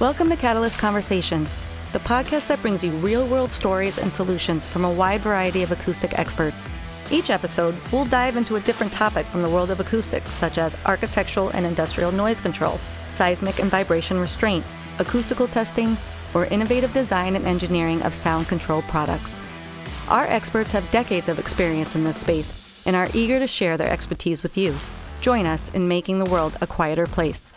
Welcome to Catalyst Conversations, the podcast that brings you real world stories and solutions from a wide variety of acoustic experts. Each episode, we'll dive into a different topic from the world of acoustics, such as architectural and industrial noise control, seismic and vibration restraint, acoustical testing, or innovative design and engineering of sound control products. Our experts have decades of experience in this space and are eager to share their expertise with you. Join us in making the world a quieter place.